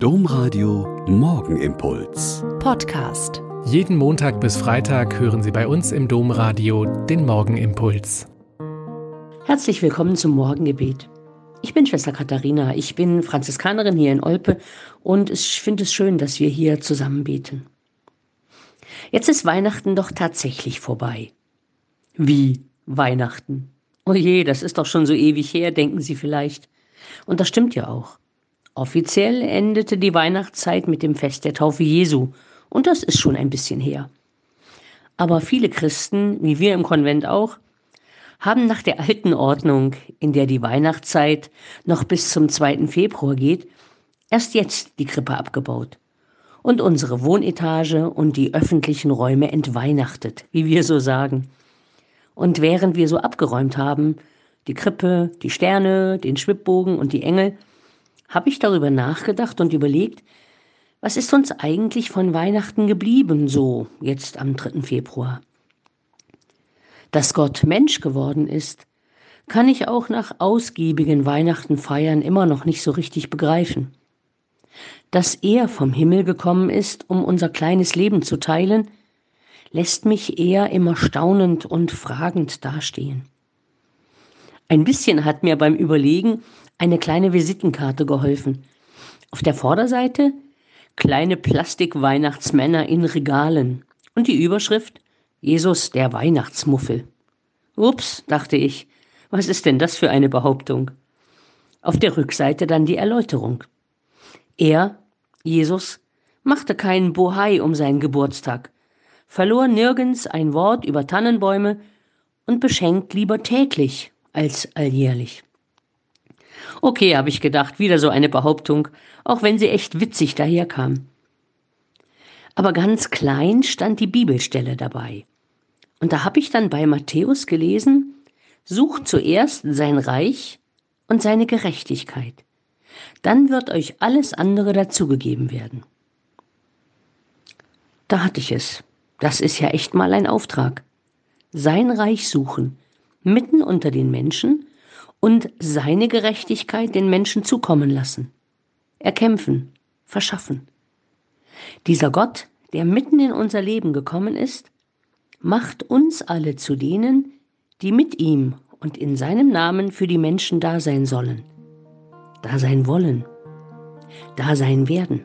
Domradio Morgenimpuls. Podcast. Jeden Montag bis Freitag hören Sie bei uns im Domradio den Morgenimpuls. Herzlich willkommen zum Morgengebet. Ich bin Schwester Katharina, ich bin Franziskanerin hier in Olpe und ich finde es schön, dass wir hier zusammen beten. Jetzt ist Weihnachten doch tatsächlich vorbei. Wie Weihnachten? Oh je, das ist doch schon so ewig her, denken Sie vielleicht. Und das stimmt ja auch. Offiziell endete die Weihnachtszeit mit dem Fest der Taufe Jesu, und das ist schon ein bisschen her. Aber viele Christen, wie wir im Konvent auch, haben nach der alten Ordnung, in der die Weihnachtszeit noch bis zum 2. Februar geht, erst jetzt die Krippe abgebaut und unsere Wohnetage und die öffentlichen Räume entweihnachtet, wie wir so sagen. Und während wir so abgeräumt haben, die Krippe, die Sterne, den Schwibbogen und die Engel, habe ich darüber nachgedacht und überlegt, was ist uns eigentlich von Weihnachten geblieben, so jetzt am 3. Februar? Dass Gott Mensch geworden ist, kann ich auch nach ausgiebigen Weihnachtenfeiern immer noch nicht so richtig begreifen. Dass er vom Himmel gekommen ist, um unser kleines Leben zu teilen, lässt mich eher immer staunend und fragend dastehen. Ein bisschen hat mir beim Überlegen eine kleine Visitenkarte geholfen. Auf der Vorderseite kleine Plastik-Weihnachtsmänner in Regalen und die Überschrift Jesus der Weihnachtsmuffel. Ups, dachte ich, was ist denn das für eine Behauptung? Auf der Rückseite dann die Erläuterung. Er, Jesus, machte keinen Bohai um seinen Geburtstag, verlor nirgends ein Wort über Tannenbäume und beschenkt lieber täglich als alljährlich. Okay, habe ich gedacht, wieder so eine Behauptung, auch wenn sie echt witzig daherkam. Aber ganz klein stand die Bibelstelle dabei. Und da habe ich dann bei Matthäus gelesen, sucht zuerst sein Reich und seine Gerechtigkeit. Dann wird euch alles andere dazugegeben werden. Da hatte ich es. Das ist ja echt mal ein Auftrag. Sein Reich suchen, mitten unter den Menschen und seine Gerechtigkeit den Menschen zukommen lassen. Erkämpfen, verschaffen. Dieser Gott, der mitten in unser Leben gekommen ist, macht uns alle zu denen, die mit ihm und in seinem Namen für die Menschen da sein sollen, da sein wollen, da sein werden.